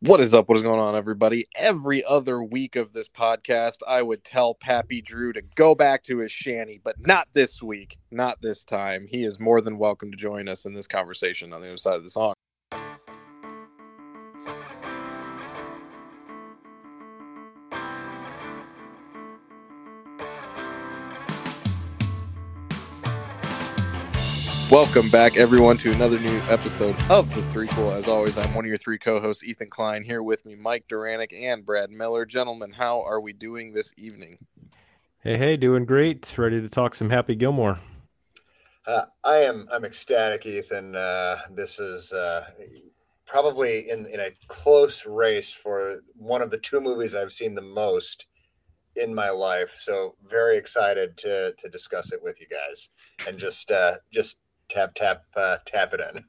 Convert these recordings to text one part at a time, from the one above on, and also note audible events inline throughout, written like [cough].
What is up? What is going on, everybody? Every other week of this podcast, I would tell Pappy Drew to go back to his shanty, but not this week, not this time. He is more than welcome to join us in this conversation on the other side of the song. Welcome back, everyone, to another new episode of The Three Cool. As always, I'm one of your three co-hosts, Ethan Klein, here with me, Mike Duranick and Brad Miller. Gentlemen, how are we doing this evening? Hey, hey, doing great. Ready to talk some Happy Gilmore. Uh, I am. I'm ecstatic, Ethan. Uh, this is uh, probably in in a close race for one of the two movies I've seen the most in my life. So very excited to to discuss it with you guys and just uh, just tap tap uh, tap it in.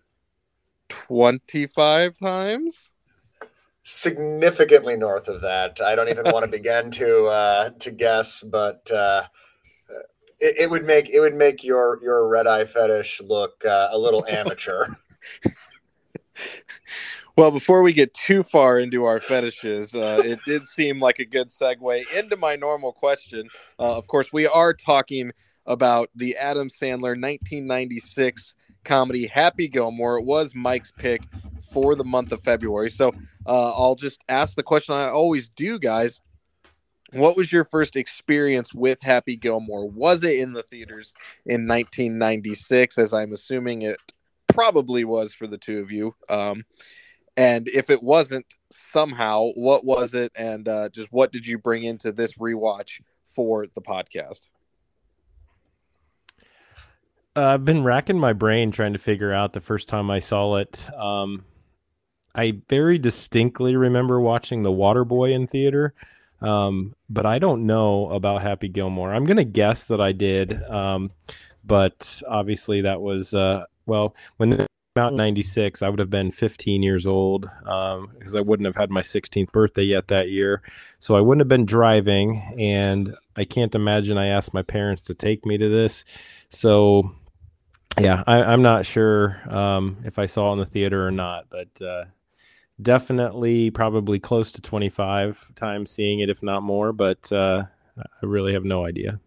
25 times? Significantly north of that. I don't even want to [laughs] begin to uh to guess but uh it, it, would make it would make your your red eye fetish look uh, a little [laughs] amateur. Well before we get too far into our fetishes uh, it did seem like a good segue into my normal question. Uh, of course we are talking about the Adam Sandler 1996 comedy Happy Gilmore. It was Mike's pick for the month of February. So uh, I'll just ask the question I always do, guys. What was your first experience with Happy Gilmore? Was it in the theaters in 1996, as I'm assuming it probably was for the two of you? Um, and if it wasn't, somehow, what was it? And uh, just what did you bring into this rewatch for the podcast? Uh, I've been racking my brain trying to figure out the first time I saw it. Um, I very distinctly remember watching The Waterboy in theater, um, but I don't know about Happy Gilmore. I'm going to guess that I did, um, but obviously that was, uh, well, when it came out in 96, I would have been 15 years old because um, I wouldn't have had my 16th birthday yet that year. So I wouldn't have been driving, and I can't imagine I asked my parents to take me to this. So yeah, I, am not sure um, if I saw it in the theater or not, but uh, definitely probably close to 25 times seeing it, if not more. But uh, I really have no idea.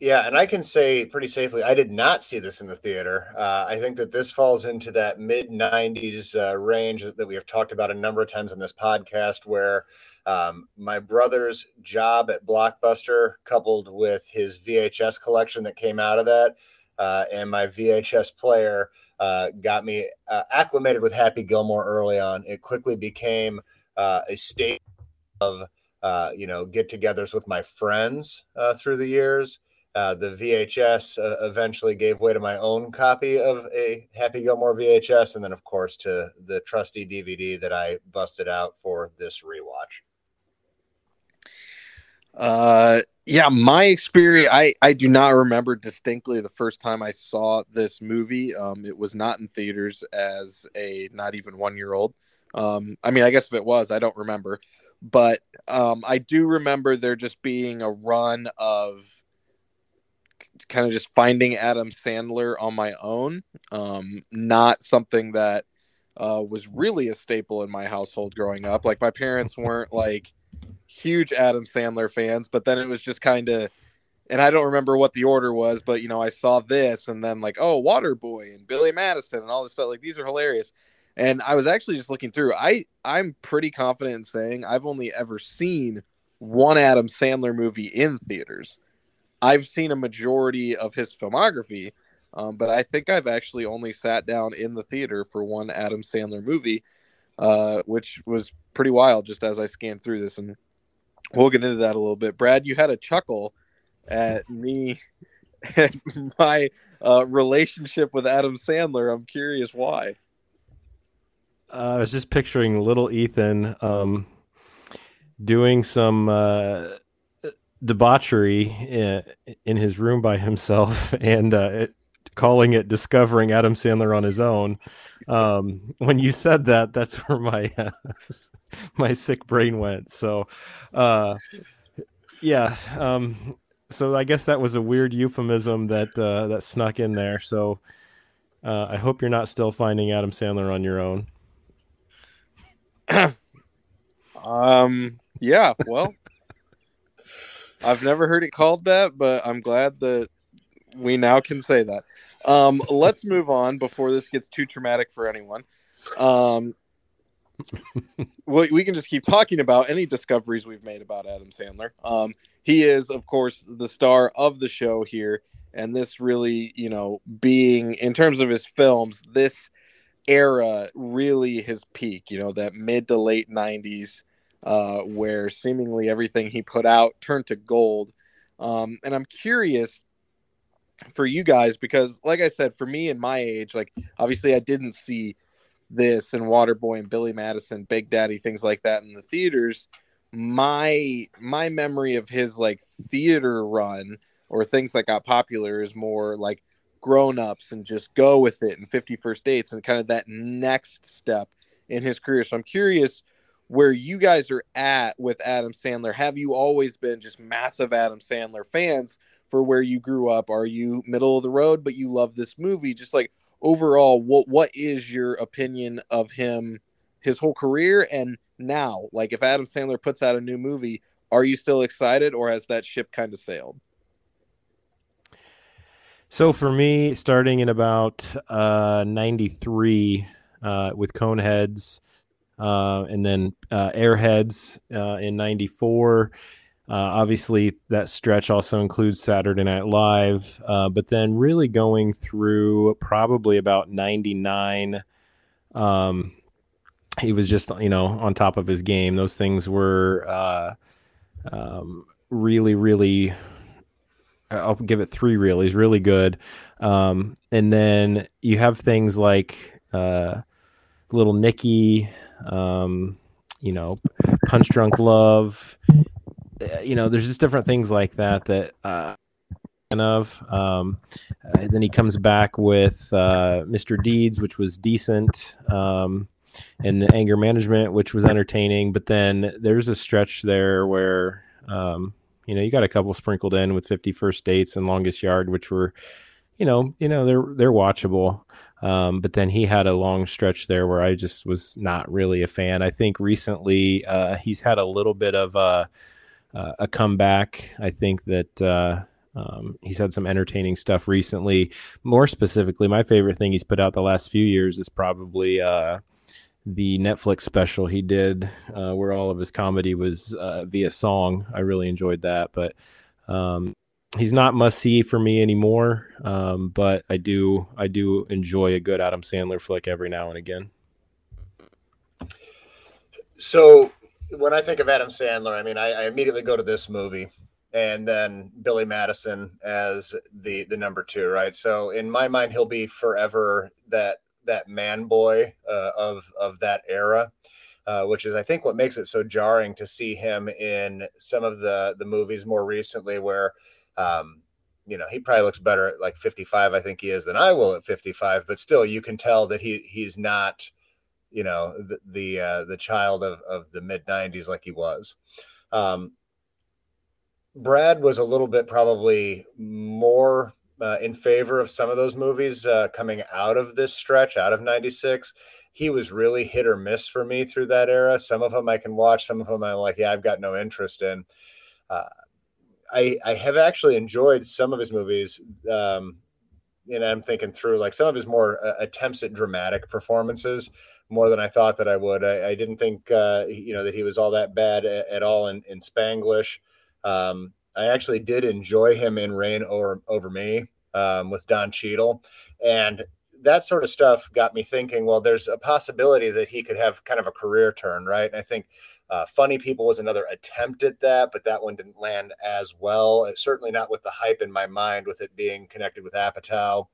Yeah, and I can say pretty safely, I did not see this in the theater. Uh, I think that this falls into that mid 90s uh, range that we have talked about a number of times in this podcast, where um, my brother's job at Blockbuster, coupled with his VHS collection that came out of that, uh, and my VHS player uh, got me uh, acclimated with Happy Gilmore early on. It quickly became uh, a state of you know get-togethers with my friends through the years. The VHS eventually gave way to my own copy of a Happy Gilmore VHS, and then of course to the trusty DVD that I busted out for this rewatch. Uh, yeah, my experience, I, I do not remember distinctly the first time I saw this movie. Um, it was not in theaters as a not even one year old. Um, I mean, I guess if it was, I don't remember. But um, I do remember there just being a run of kind of just finding Adam Sandler on my own. Um, not something that uh, was really a staple in my household growing up. Like, my parents [laughs] weren't like, huge Adam Sandler fans, but then it was just kind of, and I don't remember what the order was, but you know, I saw this and then like, oh, Waterboy and Billy Madison and all this stuff. Like these are hilarious. And I was actually just looking through. I I'm pretty confident in saying I've only ever seen one Adam Sandler movie in theaters. I've seen a majority of his filmography, um, but I think I've actually only sat down in the theater for one Adam Sandler movie, uh, which was pretty wild. Just as I scanned through this and we'll get into that a little bit. Brad, you had a chuckle at me [laughs] and my uh, relationship with Adam Sandler. I'm curious why. Uh, I was just picturing little Ethan um, doing some uh, debauchery in, in, his room by himself [laughs] and uh, it, calling it discovering Adam Sandler on his own. Um, when you said that, that's [laughs] where my uh, [laughs] my sick brain went. So, uh, yeah. Um, so I guess that was a weird euphemism that uh, that snuck in there. So uh, I hope you're not still finding Adam Sandler on your own. [coughs] um. Yeah. Well, I've never heard it called that, but I'm glad that we now can say that. Um, let's move on before this gets too traumatic for anyone. Um, [laughs] we can just keep talking about any discoveries we've made about Adam Sandler. Um, he is, of course, the star of the show here, and this really, you know, being in terms of his films, this era really his peak. You know, that mid to late '90s, uh, where seemingly everything he put out turned to gold. Um, and I'm curious for you guys because, like I said, for me and my age, like obviously I didn't see this and Waterboy and Billy Madison, Big Daddy, things like that in the theaters. My my memory of his like theater run or things that got popular is more like grown ups and just go with it and 50 first dates and kind of that next step in his career. So I'm curious where you guys are at with Adam Sandler. Have you always been just massive Adam Sandler fans for where you grew up? Are you middle of the road, but you love this movie? Just like overall, what what is your opinion of him, his whole career, and now? Like, if Adam Sandler puts out a new movie, are you still excited, or has that ship kind of sailed? So for me, starting in about uh, '93 uh, with Coneheads, uh, and then uh, Airheads uh, in '94 uh, obviously, that stretch also includes Saturday Night Live, uh, but then really going through probably about 99. Um, he was just, you know, on top of his game. Those things were um, really, really, I'll give it three reallys, really good. Um, and then you have things like uh, Little Nicky, um, you know, Punch Drunk Love uh, you know, there's just different things like that that uh, of. Um, uh, then he comes back with uh, Mr. Deeds, which was decent, um, and the anger management, which was entertaining. But then there's a stretch there where um, you know you got a couple sprinkled in with 50 first dates and longest yard, which were you know you know they're they're watchable. Um, but then he had a long stretch there where I just was not really a fan. I think recently uh, he's had a little bit of a uh, a comeback. I think that uh, um, he's had some entertaining stuff recently. More specifically, my favorite thing he's put out the last few years is probably uh, the Netflix special he did, uh, where all of his comedy was uh, via song. I really enjoyed that, but. Um, he's not must see for me anymore, um, but I do I do enjoy a good Adam Sandler flick every now and again. So when I think of Adam Sandler, I mean, I, I, immediately go to this movie and then Billy Madison as the the number two, right? So in my mind, he'll be forever that that man boy uh, of of that era. Uh, which is, I think, what makes it so jarring to see him in some of the the movies more recently, where, um, you know, he probably looks better at like 55, I think he is, than I will at 55. But still, you can tell that he he's not you know the the, uh, the child of, of the mid 90s like he was. Um, brad was a little bit probably more uh, in favor of some of those movies uh, coming out of this stretch out of 96 he was really hit or miss for me through that era. Some of them i can watch some of them i'm like yeah i've got no interest in. Uh, I, I have actually enjoyed some of his movies um, and I'm thinking through like some of his more uh, attempts at dramatic performances more than I thought that I would. I, I didn't think uh, you know that he was all that bad at, at all in, in Spanglish. Um, I actually did enjoy him in Reign Over over me um, with Don Cheadle, and that sort of stuff got me thinking. Well, there's a possibility that he could have kind of a career turn, right? And I think uh, Funny People was another attempt at that, but that one didn't land as well. Certainly not with the hype in my mind, with it being connected with Apatow.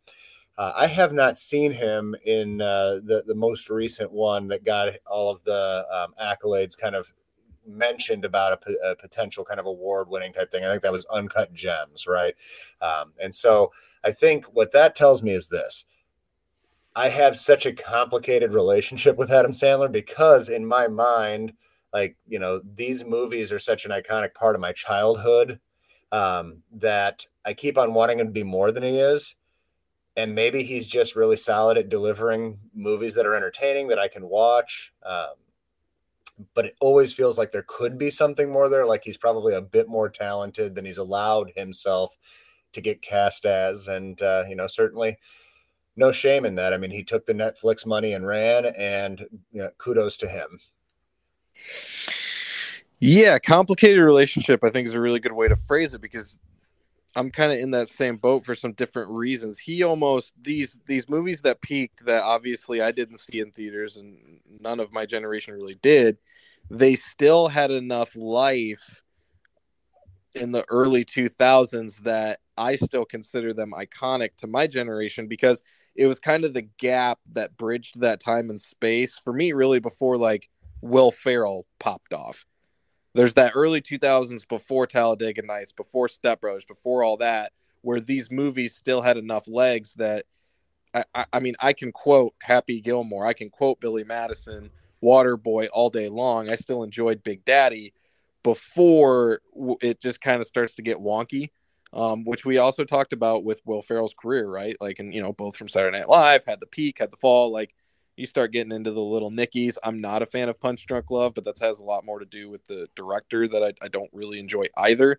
Uh, I have not seen him in uh, the the most recent one that got all of the um, accolades kind of mentioned about a, p- a potential kind of award winning type thing. I think that was Uncut Gems, right? Um, and so I think what that tells me is this. I have such a complicated relationship with Adam Sandler because in my mind, like, you know, these movies are such an iconic part of my childhood um, that I keep on wanting him to be more than he is and maybe he's just really solid at delivering movies that are entertaining that I can watch. Um, but it always feels like there could be something more there. Like he's probably a bit more talented than he's allowed himself to get cast as. And, uh, you know, certainly no shame in that. I mean, he took the Netflix money and ran, and you know, kudos to him. Yeah, complicated relationship, I think, is a really good way to phrase it because I'm kind of in that same boat for some different reasons. He almost these these movies that peaked that obviously I didn't see in theaters and none of my generation really did. They still had enough life in the early 2000s that I still consider them iconic to my generation because it was kind of the gap that bridged that time and space for me really before like Will Ferrell popped off there's that early 2000s before Talladega Nights, before Step Brothers, before all that, where these movies still had enough legs that I, I, I mean, I can quote Happy Gilmore, I can quote Billy Madison, Waterboy all day long. I still enjoyed Big Daddy before it just kind of starts to get wonky. Um, which we also talked about with Will Ferrell's career, right? Like, and you know, both from Saturday Night Live, had the peak, had the fall. Like, you start getting into the little nickies. I'm not a fan of Punch Drunk Love, but that has a lot more to do with the director that I, I don't really enjoy either.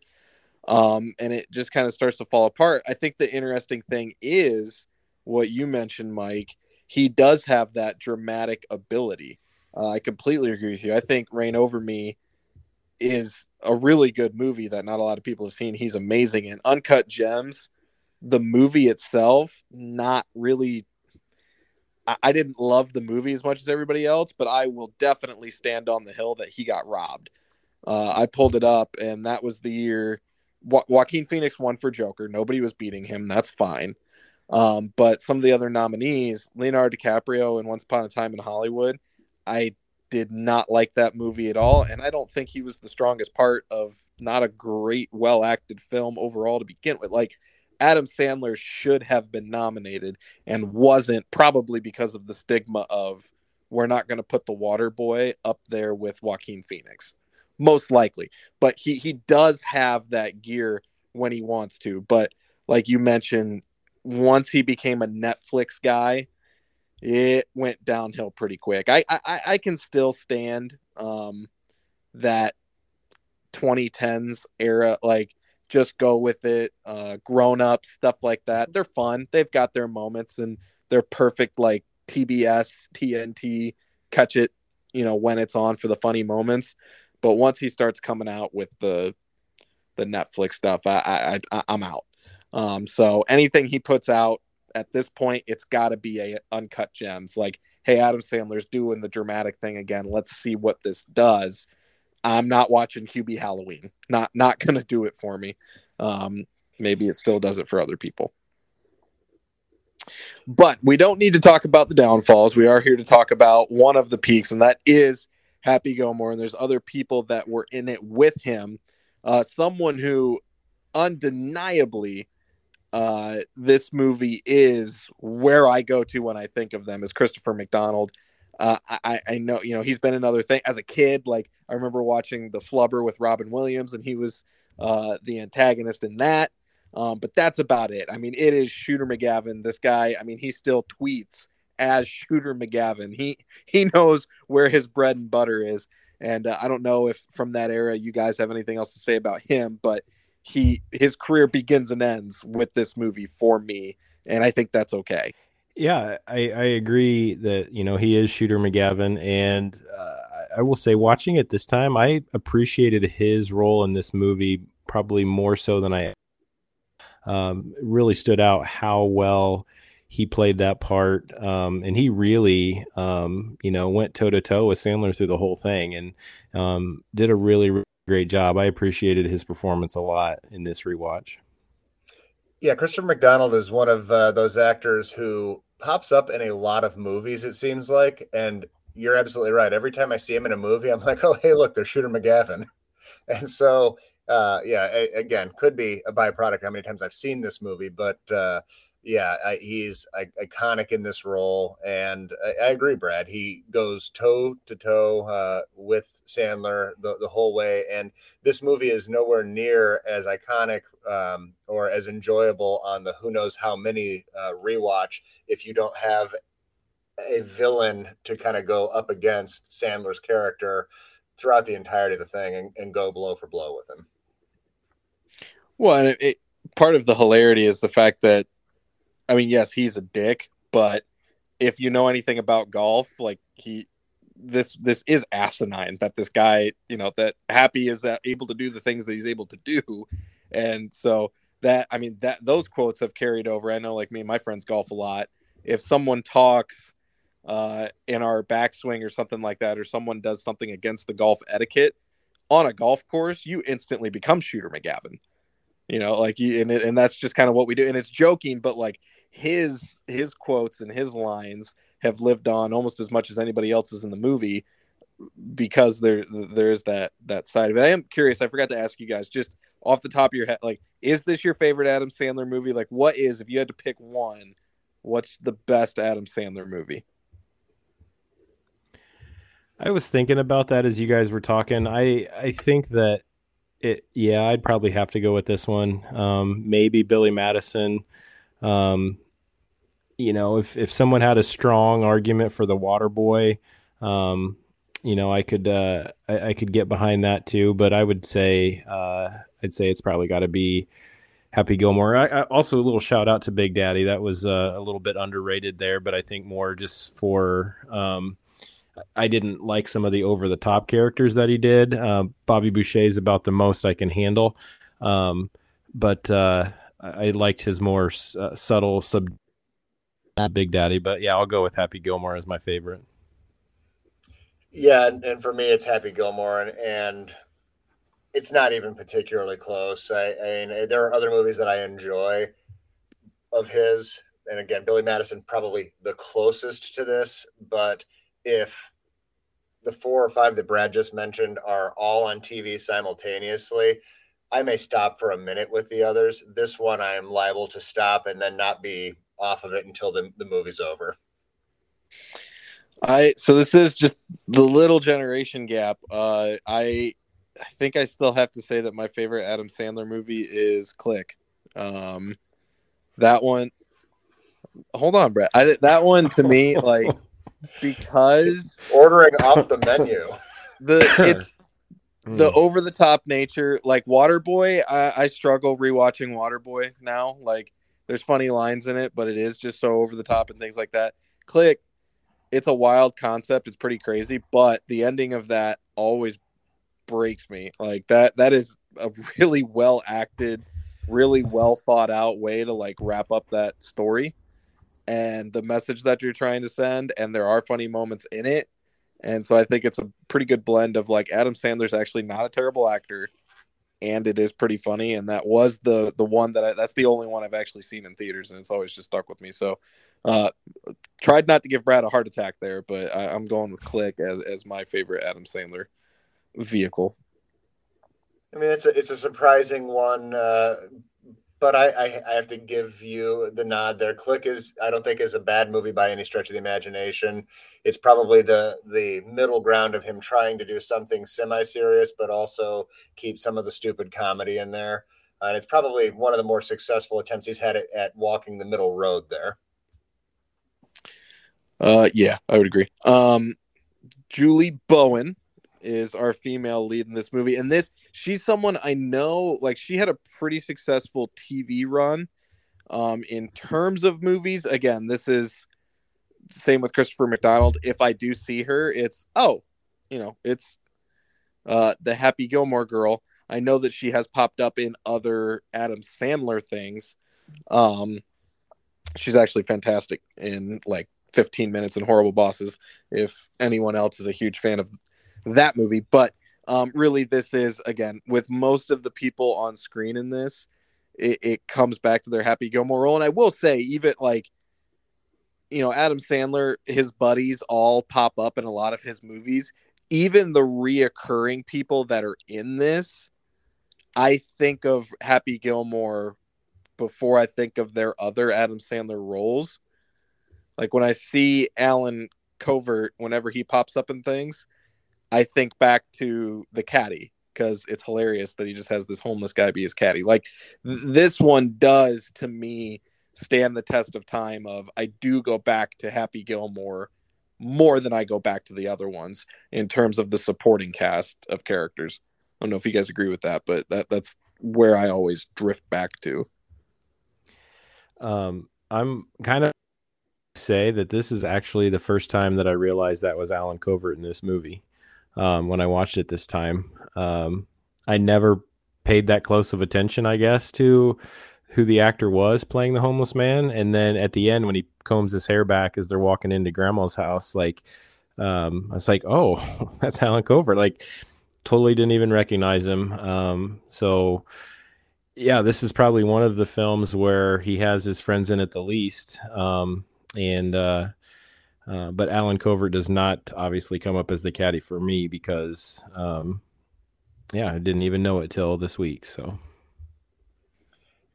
Um, and it just kind of starts to fall apart. I think the interesting thing is what you mentioned, Mike. He does have that dramatic ability. Uh, I completely agree with you. I think Reign Over Me is a really good movie that not a lot of people have seen. He's amazing. And Uncut Gems, the movie itself, not really I, didn't love the movie as much as everybody else, but I will definitely stand on the hill that he got robbed. Uh, I pulled it up, and that was the year jo- Joaquin Phoenix won for Joker. Nobody was beating him. That's fine. Um, but some of the other nominees, Leonardo DiCaprio and Once Upon a Time in Hollywood, I did not like that movie at all. And I don't think he was the strongest part of not a great, well acted film overall to begin with. Like, Adam Sandler should have been nominated and wasn't, probably because of the stigma of we're not going to put the Water Boy up there with Joaquin Phoenix, most likely. But he he does have that gear when he wants to. But like you mentioned, once he became a Netflix guy, it went downhill pretty quick. I I, I can still stand um, that 2010s era like just go with it. Uh, grown up stuff like that. They're fun. They've got their moments and they're perfect like TBS, TNT, catch it, you know, when it's on for the funny moments. But once he starts coming out with the the Netflix stuff, I, I, I I'm out. Um, so anything he puts out at this point, it's got to be a uncut gems. Like, hey, Adam Sandler's doing the dramatic thing again. Let's see what this does. I'm not watching Hubie Halloween. Not not [laughs] gonna do it for me. Um, maybe it still does it for other people. But we don't need to talk about the downfalls. We are here to talk about one of the peaks, and that is Happy Gilmore. And there's other people that were in it with him. Uh, someone who undeniably uh, this movie is where I go to when I think of them is Christopher McDonald. Uh, I, I know, you know, he's been another thing as a kid. Like I remember watching The Flubber with Robin Williams, and he was uh, the antagonist in that. Um, but that's about it. I mean, it is Shooter McGavin. This guy, I mean, he still tweets as Shooter McGavin. He he knows where his bread and butter is. And uh, I don't know if from that era you guys have anything else to say about him, but he his career begins and ends with this movie for me, and I think that's okay. Yeah, I, I agree that you know he is Shooter McGavin, and uh, I will say, watching it this time, I appreciated his role in this movie probably more so than I um, really stood out how well he played that part, um, and he really, um, you know, went toe to toe with Sandler through the whole thing, and um, did a really, really great job. I appreciated his performance a lot in this rewatch. Yeah, Christopher McDonald is one of uh, those actors who pops up in a lot of movies, it seems like. And you're absolutely right. Every time I see him in a movie, I'm [laughs] like, oh, hey, look, there's Shooter McGavin. [laughs] And so, uh, yeah, a- again, could be a byproduct how many times I've seen this movie, but uh, yeah, I, he's I- iconic in this role, and I, I agree, Brad. He goes toe to toe uh, with Sandler the, the whole way, and this movie is nowhere near as iconic um, or as enjoyable on the who knows how many uh, rewatch if you don't have a villain to kind of go up against Sandler's character throughout the entirety of the thing and, and go blow for blow with him. Well, and it, it, part of the hilarity is the fact that, I mean, yes, he's a dick, but if you know anything about golf, like he, this this is asinine that this guy, you know, that Happy is uh, able to do the things that he's able to do, and so that I mean that those quotes have carried over. I know, like me and my friends golf a lot. If someone talks uh, in our backswing or something like that, or someone does something against the golf etiquette on a golf course, you instantly become Shooter McGavin. You know, like you, and, and that's just kind of what we do. And it's joking, but like his his quotes and his lines have lived on almost as much as anybody else's in the movie because there there's that that side of it. I am curious. I forgot to ask you guys just off the top of your head, like, is this your favorite Adam Sandler movie? Like, what is if you had to pick one? What's the best Adam Sandler movie? I was thinking about that as you guys were talking. I I think that it yeah, I'd probably have to go with this one. Um, maybe Billy Madison. Um, you know, if if someone had a strong argument for the Water Boy, um, you know, I could uh, I, I, could get behind that too. But I would say uh, I'd say it's probably got to be Happy Gilmore. I, I, also a little shout out to Big Daddy. That was uh, a little bit underrated there, but I think more just for um, I didn't like some of the over the top characters that he did. Uh, Bobby Boucher is about the most I can handle, um, but uh, I liked his more uh, subtle sub Big Daddy. But yeah, I'll go with Happy Gilmore as my favorite. Yeah, and for me, it's Happy Gilmore, and, and it's not even particularly close. I, I mean, there are other movies that I enjoy of his, and again, Billy Madison probably the closest to this, but if the four or five that Brad just mentioned are all on TV simultaneously, I may stop for a minute with the others. This one, I am liable to stop and then not be off of it until the, the movie's over. I so this is just the little generation gap. Uh, I I think I still have to say that my favorite Adam Sandler movie is Click. Um, that one. Hold on, Brett. I, that one to me, like [laughs] because ordering off [laughs] the menu. The [laughs] it's the hmm. over the top nature. Like Waterboy, I, I struggle rewatching Waterboy now. Like there's funny lines in it, but it is just so over the top and things like that. Click, it's a wild concept. It's pretty crazy, but the ending of that always breaks me. Like that that is a really well acted, really well thought out way to like wrap up that story and the message that you're trying to send and there are funny moments in it. And so i think it's a pretty good blend of like adam sandler's actually not a terrible actor and it is pretty funny and that was the the one that I, that's the only one i've actually seen in theaters and it's always just stuck with me. So uh tried not to give brad a heart attack there but I, am going with click as, as my favorite adam sandler vehicle. I mean it's a it's a surprising one uh but I, I, I have to give you the nod there. Click is I don't think is a bad movie by any stretch of the imagination. It's probably the the middle ground of him trying to do something semi-serious, but also keep some of the stupid comedy in there. Uh, and it's probably one of the more successful attempts he's had at, at walking the middle road there. Uh, yeah, I would agree. Um, Julie Bowen is our female lead in this movie, and this she's someone I know. Like she had a pretty successful TV run. Um, in terms of movies, again, this is same with Christopher McDonald. If I do see her, it's oh, you know, it's uh, the Happy Gilmore girl. I know that she has popped up in other Adam Sandler things. Um, she's actually fantastic in like 15 minutes and horrible bosses. If anyone else is a huge fan of that movie, but um, really, this is again with most of the people on screen in this, it, it comes back to their Happy Gilmore role. And I will say, even like, you know, Adam Sandler, his buddies all pop up in a lot of his movies. Even the reoccurring people that are in this, I think of Happy Gilmore before I think of their other Adam Sandler roles. Like when I see Allen Covert, whenever he pops up in things, I think back to the caddy because it's hilarious that he just has this homeless guy be his caddy. Like th- this one does to me stand the test of time of I do go back to Happy Gilmore more than I go back to the other ones in terms of the supporting cast of characters. I don't know if you guys agree with that, but that that's where I always drift back to. Um, I'm kind of say that this is actually the first time that I realized that was Allen Covert in this movie. Um, when I watched it this time, um, I never paid that close of attention, I guess, to who the actor was playing the homeless man. And then at the end, when he combs his hair back as they're walking into grandma's house, like, um, I was like, oh, [laughs] that's Allen Covert. Like, totally didn't even recognize him. Um, so, yeah, this is probably one of the films where he has his friends in it the least. Um, and uh, uh, but Allen Covert does not obviously come up as the caddy for me because um, yeah, I didn't even know it till this week. So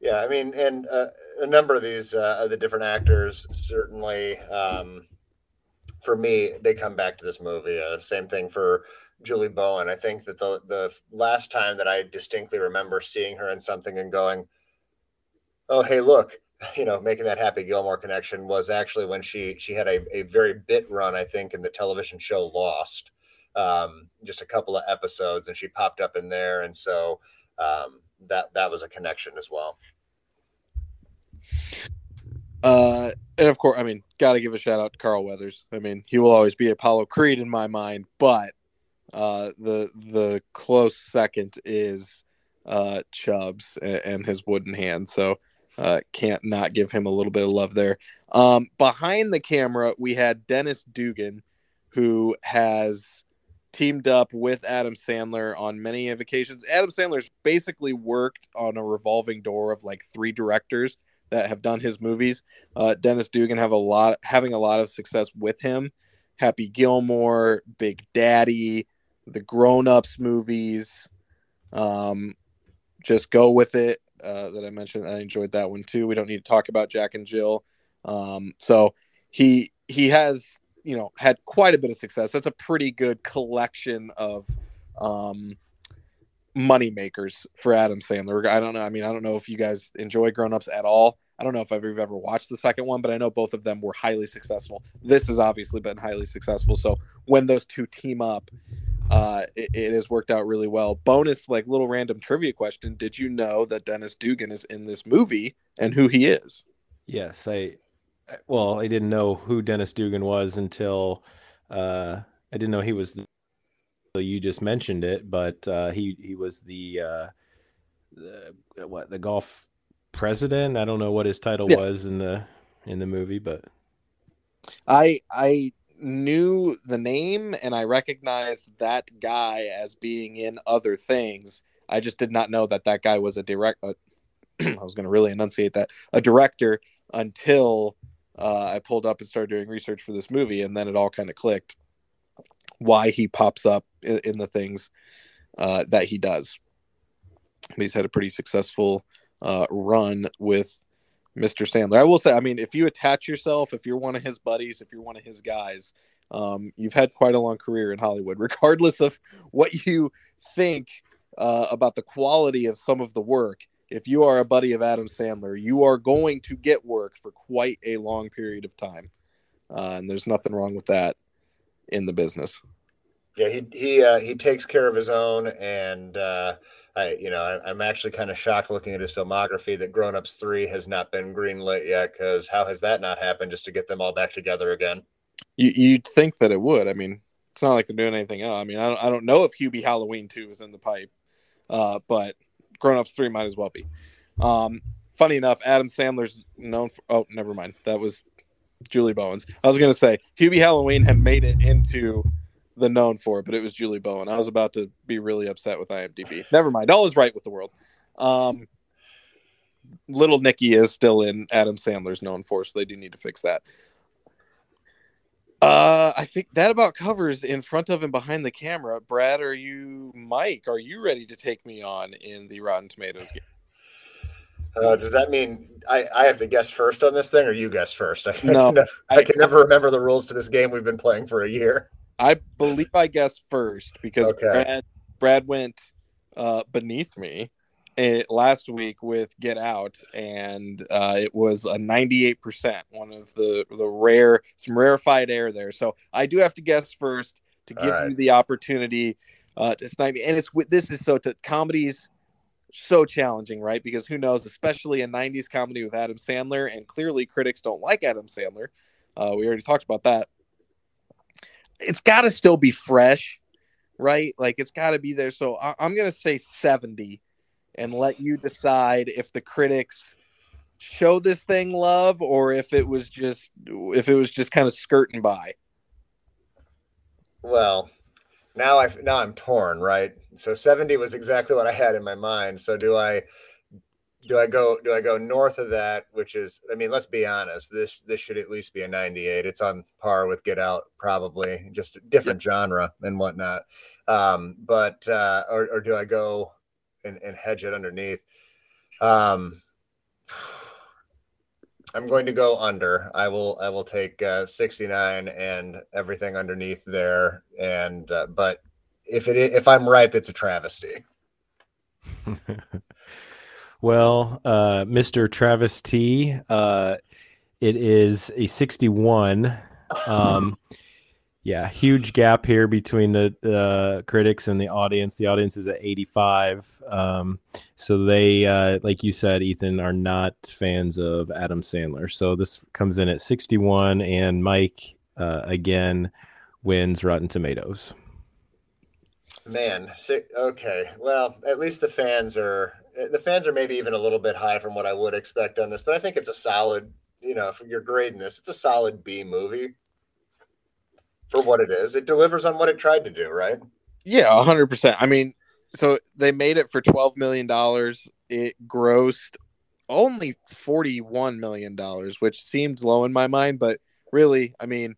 yeah, I mean, and uh, a number of these uh, the different actors certainly. Um, for me, they come back to this movie. Uh, same thing for Julie Bowen. I think that the the last time that I distinctly remember seeing her in something and going, "Oh, hey, look, [laughs] you know, making that Happy Gilmore connection was actually when she she had a, a very bit run, I think, in the television show Lost. Um, just a couple of episodes, and she popped up in there, and so um, that that was a connection as well. Uh, and of course, I mean, got to give a shout out to Carl Weathers. I mean, he will always be Apollo Creed in my mind, but uh, the the close second is uh, Chubbs and, and his wooden hand. So uh, can't not give him a little bit of love there. Um, behind the camera, we had Dennis Dugan, who has teamed up with Adam Sandler on many occasions. Adam Sandler's basically worked on a revolving door of like three directors that have done his movies. Uh, Dennis Dugan have a lot having a lot of success with him. Happy Gilmore, Big Daddy, the Grown Ups movies. Um, just go with it uh, that I mentioned. I enjoyed that one too. We don't need to talk about Jack and Jill. Um, so he he has you know had quite a bit of success. That's a pretty good collection of um, money makers for Adam Sandler. I don't know. I mean, I don't know if you guys enjoy Grown Ups at all. I don't know if I've ever watched the second one, but I know both of them were highly successful. This has obviously been highly successful. So when those two team up, uh, it, it, has worked out really well. Bonus, like little random trivia question: Did you know that Dennis Dugan is in this movie and who he is? Yes, I. Well, I didn't know who Dennis Dugan was until uh, I didn't know he was. The, you just mentioned it, but uh, he he was the, uh, the what the golf president. I don't know what his title yeah. was in the in the movie, but I I knew the name and I recognized that guy as being in other things. I just did not know that that guy was a direct. Uh, [clears throat] I was going to really enunciate that a director until uh, I pulled up and started doing research for this movie, and then it all kind of clicked why he pops up in, in the things uh, that he does. He's had a pretty successful uh, run with Mr. Sandler. I will say, I mean, if you attach yourself, if you're one of his buddies, if you're one of his guys, um, you've had quite a long career in Hollywood, [laughs] regardless of what you think uh, about the quality of some of the work. If you are a buddy of Adam Sandler, you are going to get work for quite a long period of time. Uh, and there's nothing wrong with that in the business. Yeah, he he uh, he takes care of his own, and uh, I you know I, am actually kind of shocked looking at his filmography that Grown Ups Three has not been greenlit yet. Because how has that not happened just to get them all back together again? You you'd think that it would. I mean, it's not like they're doing anything else. I mean, I don't I don't know if Hubie Halloween Two is in the pipe, uh, but Grown Ups Three might as well be. Um, funny enough, Adam Sandler's known for. Oh, never mind. That was Julie Bowen's. I was going to say Hubie Halloween had made it into the known for, but it was Julie Bowen. I was about to be really upset with IMDb. Never mind. All is right with the world. Um, Little Nicky is still in Adam Sandler's known for, so they do need to fix that. Uh, I think that about covers in front of and behind the camera. Brad, are you, Mike, are you ready to take me on in the Rotten Tomatoes game? Uh, does that mean I, I have to guess first on this thing, or you guess first? [laughs] I, no, I can, never, I can never remember the rules to this game we've been playing for a year. I believe I guessed first because okay. Brad, Brad went uh, beneath me. it last week with Get Out, and uh, it was a 98%, one of the the rare, some rarefied air there. So I do have to guess first to give right. you the opportunity uh, to snipe me. And it's this is so to comedies so challenging, right? Because who knows, especially a 90s comedy with Adam Sandler, and clearly critics don't like Adam Sandler. Uh, we already talked about that. It's got to still be fresh, right? Like it's got to be there. So I- I'm going to say 70 and let you decide if the critics show this thing love or if it was just if it was just kind of skirting by. Well, now I now I'm torn, right? So 70 was exactly what I had in my mind. So do I do I go do I go north of that, which is I mean, let's be honest, this this should at least be a 98. It's on par with Get Out, probably just different genre and whatnot. Um, but uh, or, or do I go and, and hedge it underneath. Um, [sighs] I'm going to go under. I will. I will take uh, 69 and everything underneath there. And uh, but if it if I'm right, that's a travesty. [laughs] well, uh, Mr. Travis T, uh, it is a 61. Um, [laughs] yeah, huge gap here between the uh, critics and the audience. The audience is at 85. Um, so they, uh, like you said, Ethan, are not fans of Adam Sandler. So this comes in at 61, and Mike uh, again wins Rotten Tomatoes. Man, okay. Well, at least the fans are the fans are maybe even a little bit high from what I would expect on this, but I think it's a solid. You know, if you're grading this, it's a solid B movie for what it is. It delivers on what it tried to do, right? Yeah, hundred percent. I mean, so they made it for twelve million dollars. It grossed only forty-one million dollars, which seemed low in my mind, but really, I mean,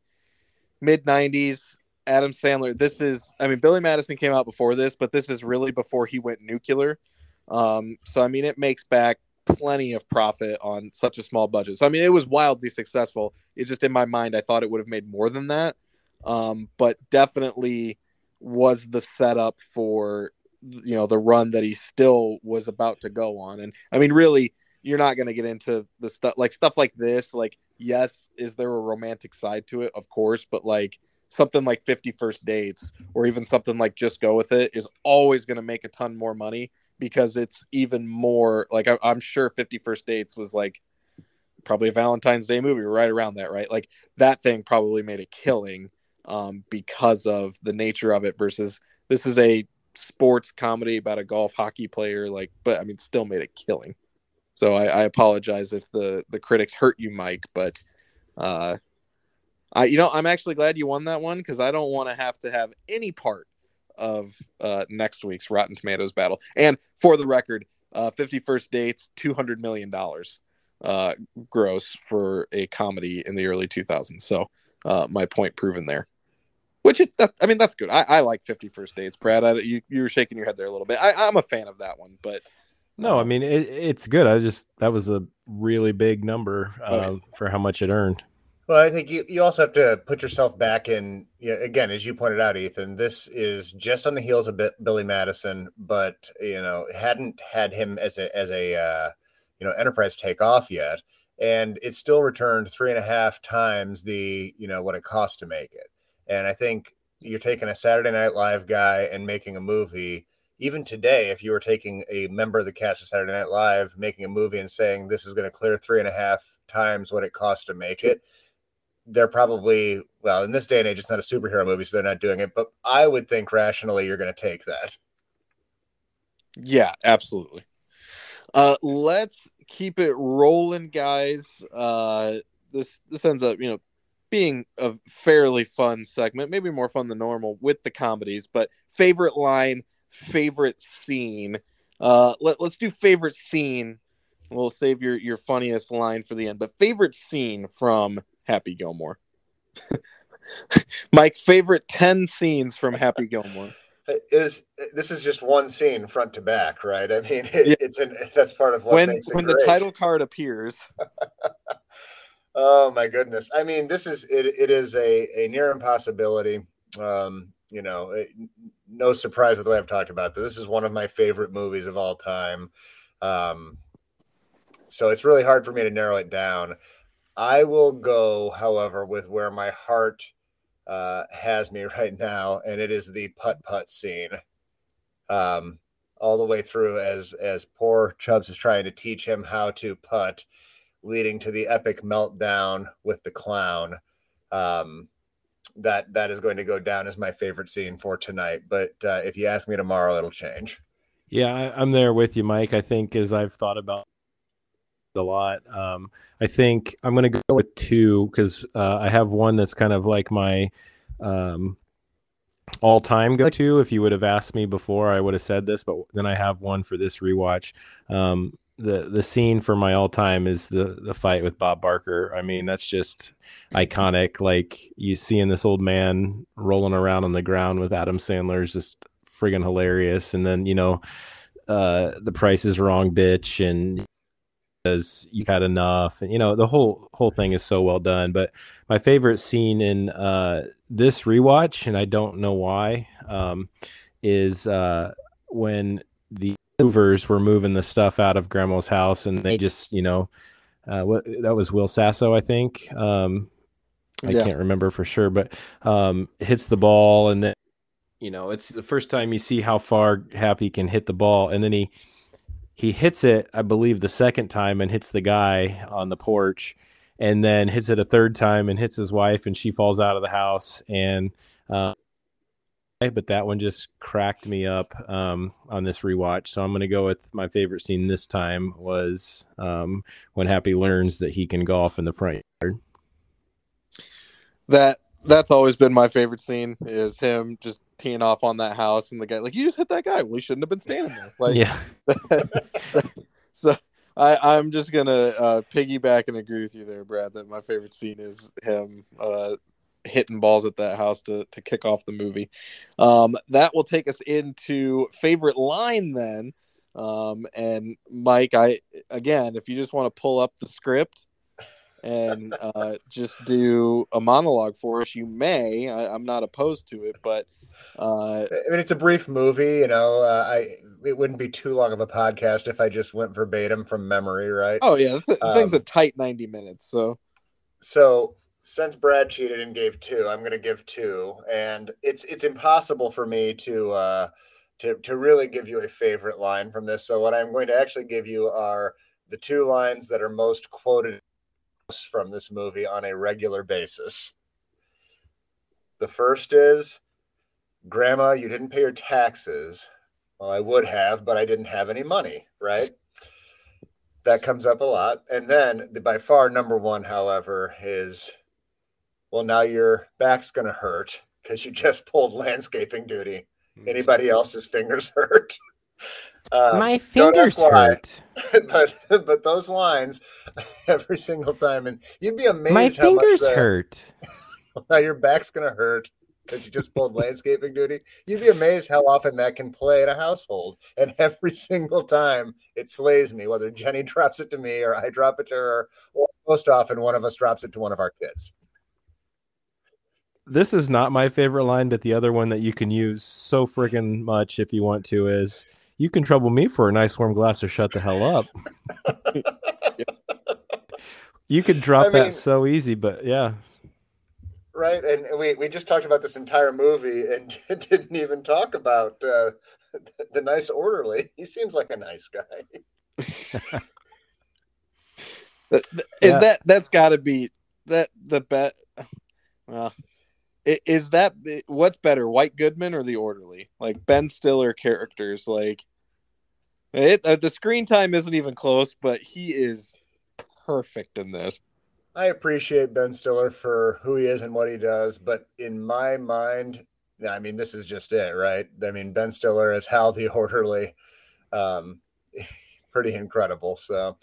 mid '90s. Adam Sandler. This is, I mean, Billy Madison came out before this, but this is really before he went nuclear. Um, so I mean, it makes back plenty of profit on such a small budget. So I mean, it was wildly successful. It just in my mind, I thought it would have made more than that um, but definitely was the setup for you know the run that he still was about to go on. And I mean, really, you're not going to get into the stuff like stuff like this. Like, yes, is there a romantic side to it? Of course, but like something like 50 first dates or even something like just go with it is always going to make a ton more money because it's even more like I, am sure 50 first dates was like probably a valentine's day movie right around that right? Like that thing probably made a killing um, because of the nature of it versus this is a sports comedy about a golf hockey player like but i mean still made a killing. So i, I apologize if the the critics hurt you mike but uh i you know i'm actually glad you won that one because i don't want to have to have any part of uh next week's rotten tomatoes battle and for the record uh 50 first dates 200 million dollars uh gross for a comedy in the early 2000s so uh my point proven there which is, that, I mean, that's good. I, I like 50 First Dates, Brad. I, you, you were shaking your head there a little bit. I, am a fan of that one, but. No, I um, mean, it, it's good. I just, that was a really big number uh, okay. for how much it earned. Well, I think you, you also have to put yourself back in, you know, again, as you pointed out, Ethan, this is just on the heels of Billy Madison, but, you know, hadn't had him as a, as a, uh, you know, enterprise take off yet. And it still returned three and a half times the, you know, what it cost to make it. And I think you're taking a Saturday Night Live guy and making a movie. Even today, if you were taking a member of the cast of Saturday Night Live, making a movie and saying this is going to clear three and a half times what it costs to make it, they're probably, well, in this day and age, it's not a superhero movie, so they're not doing it. But I would think rationally you're going to take that. Yeah, absolutely. Uh, let's keep it rolling, guys. Uh, this this ends up, you know, being a fairly fun segment, maybe more fun than normal with the comedies, but favorite line, favorite scene. Uh, let, let's do favorite scene. We'll save your, your funniest line for the end, but favorite scene from Happy Gilmore. [laughs] My favorite 10 scenes from Happy Gilmore. Is this is just one scene front to back, right? I mean, it, yeah. it's an that's part of what when when the title card appears. [laughs] Oh my goodness! I mean, this is it. It is a a near impossibility. Um, you know, it, no surprise with the way I've talked about this. This is one of my favorite movies of all time. Um, so it's really hard for me to narrow it down. I will go, however, with where my heart uh, has me [laughs] right now, and it is the putt putt scene. Um, all the way through as as poor Chubbs is trying to teach him how to putt, leading to the epic meltdown with the clown. Um, that that is going to go down as my favorite scene for tonight. But uh, if you ask me tomorrow, it'll change. Yeah, I, am there with you, Mike. I think as I've thought about a lot, um, I think I'm going to go with two because uh, I have one that's kind of like my um, all time go to. If you would have asked me before, I would have said this, but then I have one for this rewatch. Um, the the scene for my all time is the the fight with Bob Barker. I mean, that's just iconic. Like you seeing this old man rolling around on the ground with Adam Sandler is just friggin' hilarious. And then you know, uh, the Price is Wrong, bitch, and says you've had enough and you know the whole whole thing is so well done but my favorite scene in uh, this rewatch and i don't know why um, is uh, when the movers were moving the stuff out of grandma's house and they just you know uh, what that was will sasso i think um, i yeah. can't remember for sure but um, hits the ball and then you know it's the first time you see how far happy can hit the ball and then he he hits it, I believe, the second time and hits the guy on the porch, and then hits it a third time and hits his wife, and she falls out of the house. And uh, but that one just cracked me up um, on this rewatch. So I'm going to go with my favorite scene this time was um, when Happy learns that he can golf in the front yard. That that's always been my favorite scene is him just teeing off on that house and the guy like you just hit that guy well he shouldn't have been standing there [laughs] like yeah [laughs] so I, I'm just gonna uh, piggyback and agree with you there, Brad. That my favorite scene is him uh, hitting balls at that house to to kick off the movie. Um, that will take us into favorite line then. Um, and Mike, I again, if you just want to pull up the script, and uh, just do a monologue for us, you may. I, am not opposed to it, but uh, I mean, it's a brief movie. You know, uh, I it wouldn't be too long of a podcast if I just went verbatim from memory, right? Oh yeah, the, um, thing's a tight 90 minutes. So, so since Brad cheated and gave two, I'm going to give two, and it's it's impossible for me to. Uh, to, to really give you a favorite line from this. So, what I'm going to actually give you are the two lines that are most quoted from this movie on a regular basis. The first is Grandma, you didn't pay your taxes. Well, I would have, but I didn't have any money, right? That comes up a lot. And then the by far number one, however, is well, now your back's going to hurt because you just pulled landscaping duty. Hmm. Anybody else's fingers [laughs] hurt? Uh, My fingers [laughs] hurt. but but those lines [laughs] every single time, and you'd be amazed. My fingers the, hurt. [laughs] now your back's gonna hurt because you just pulled landscaping duty. You'd be amazed how often that can play in a household, and every single time it slays me. Whether Jenny drops it to me or I drop it to her, or most often one of us drops it to one of our kids this is not my favorite line, but the other one that you can use so friggin' much if you want to is you can trouble me for a nice warm glass to shut the hell up. you could drop I mean, that so easy, but yeah. Right. And we, we just talked about this entire movie and [laughs] didn't even talk about uh, the nice orderly. He seems like a nice guy. is yeah. that that's got to be that the bet well is that what's better, White Goodman or the Orderly? Like Ben Stiller characters, like it, uh, the screen time isn't even close, but he is perfect in this. I appreciate Ben Stiller for who he is and what he does, but in my mind, I mean, this is just it, right? I mean, Ben Stiller as Hal the Orderly, um, [laughs] pretty incredible. So,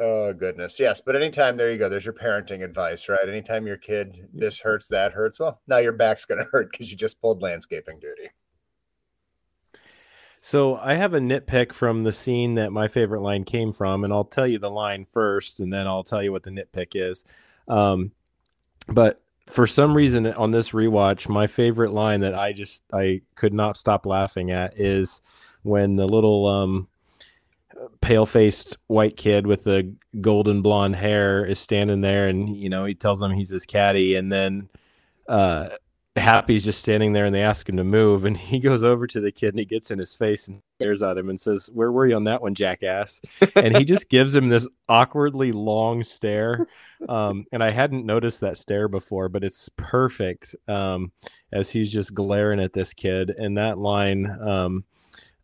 Oh goodness, yes. But anytime there you go, there's your parenting advice, right? Anytime your kid this hurts, that hurts. Well, now your back's going [laughs] to hurt because you just pulled landscaping duty. So I have a nitpick from the scene that my favorite line came from, and I'll tell you the line first, and then I'll tell you what the nitpick is. Um, but for some reason on this rewatch, my favorite line that I just I could not stop laughing at is when the little um pale faced white kid with the golden blonde hair is standing there and you know he tells him he's his caddy and then uh Happy's just standing there and they ask him to move and he goes over to the kid and he gets in his face and stares at him and says, Where were you on that one, jackass? and he just gives him this awkwardly long stare. Um, and I hadn't noticed that stare before, but it's perfect um, as he's just glaring at this kid. And that line, um,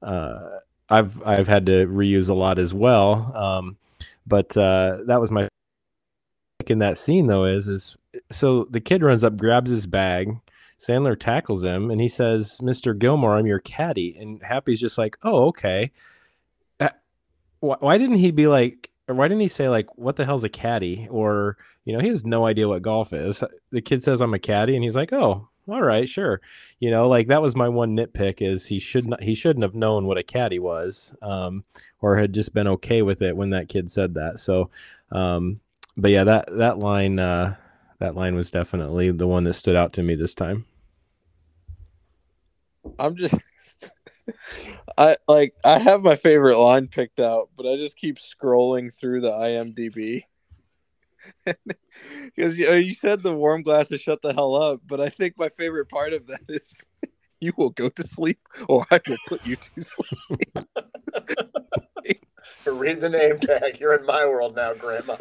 uh, I've I've had to reuse a lot as well. Um, but uh, that was my in that scene though is is so the kid runs up, grabs his bag. Sandler tackles him and he says, "Mr. Gilmore, I'm your caddy." And Happy's just like, "Oh, okay." Uh, why, didn't he be like, why didn't he say like, "What the hell's a caddy?" Or you know, he has no idea what golf is. The kid says, "I'm a caddy," and he's like, "Oh, all right, sure. You know, like that was my one nitpick is he should not he shouldn't have known what a caddy was, um, or had just been okay with it when that kid said that. So, um, but yeah, that that line uh, that line was definitely the one that stood out to me this time. I'm just [laughs] I like I have my favorite line picked out, but I just keep scrolling through the IMDb because [laughs] you, you said the warm glass to shut the hell up, but I think my favorite part of that is [laughs] you will go to sleep or I will put you to sleep. Read the name tag. You're in my world now, Grandma.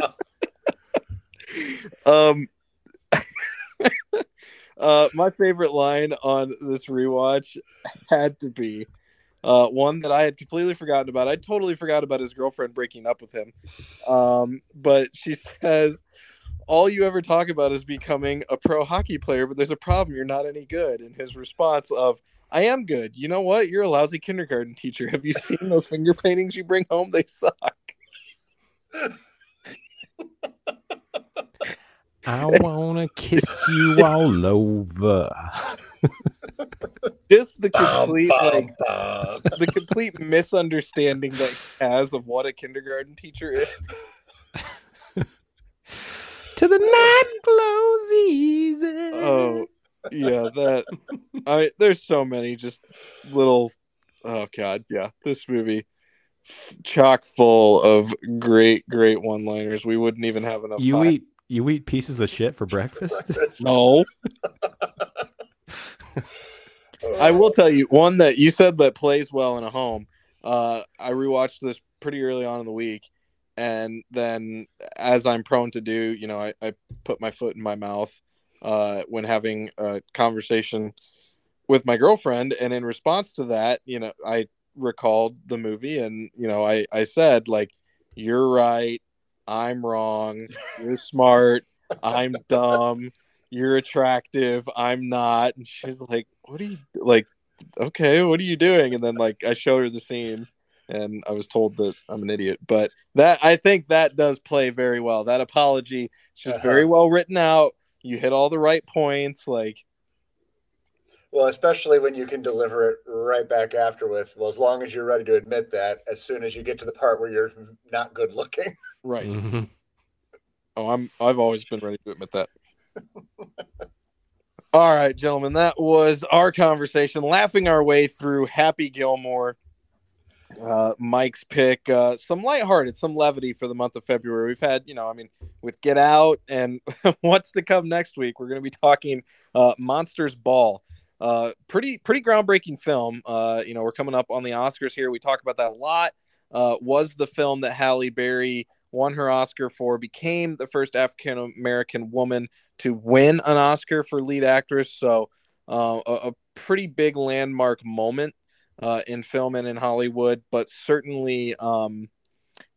um, [laughs] uh, my favorite line on this rewatch had to be uh, one that I had completely forgotten about. I totally forgot about his girlfriend breaking up with him. Um, but she [laughs] says, All you ever talk about is becoming a pro hockey player, but there's a problem. You're not any good. And his response of, I am good. You know what? You're a lousy kindergarten teacher. Have you seen those finger paintings you bring home? They suck. [laughs] I wanna kiss you all over. [laughs] Just the complete like the complete misunderstanding that he has of what a kindergarten teacher is. [laughs] to the night glows easy. Oh yeah, that I there's so many just little oh god, yeah. This movie chock full of great, great one liners. We wouldn't even have enough You time. eat you eat pieces of shit for breakfast? [laughs] No. [laughs] I will tell you one that you said that plays well in a home. Uh, I rewatched this pretty early on in the week, and then as I'm prone to do, you know, I, I put my foot in my mouth uh, when having a conversation with my girlfriend, and in response to that, you know, I recalled the movie, and you know, I I said like, "You're right, I'm wrong. You're smart, I'm dumb." You're attractive. I'm not. And she's like, what are you like okay what are you doing and then like i showed her the scene and i was told that i'm an idiot but that i think that does play very well that apology just Uh-huh. very well written out you hit all the right points like Well, especially when you can deliver it right back after with, well, as long as you're ready to admit that, as soon as you get to the part where you're not good looking. [laughs] right Mhm. oh i'm i've always been ready to admit that all right gentlemen that was our conversation laughing our way through happy gilmore uh, Mike's pick, uh, some lighthearted, some levity for the month of February. We've had, you know, I mean, with Get Out and [laughs] what's to come next week, we're going to be talking uh, Monsters Ball. Uh, pretty, pretty groundbreaking film. Uh, you know, we're coming up on the Oscars here. We talk about that a lot. Uh, was the film that Halle Berry won her Oscar for, became the first African American woman to win an Oscar for lead actress. So, uh, a, a pretty big landmark moment uh, in film and in Hollywood, but certainly, um,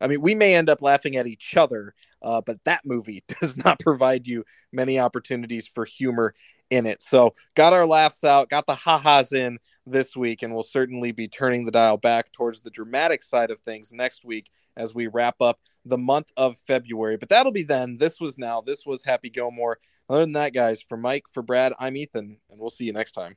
I mean, we may end up laughing at each other, uh, but that movie [laughs] does not provide you many opportunities for humor in it. So, got our laughs out, got the ha-has in this week, and we'll certainly be turning the dial back towards the dramatic side of things next week as we wrap up the month of February. But that'll be then. This was now. This was Happy Gilmore. Other than that, guys, for Mike, for Brad, I'm Ethan, and we'll see you next time.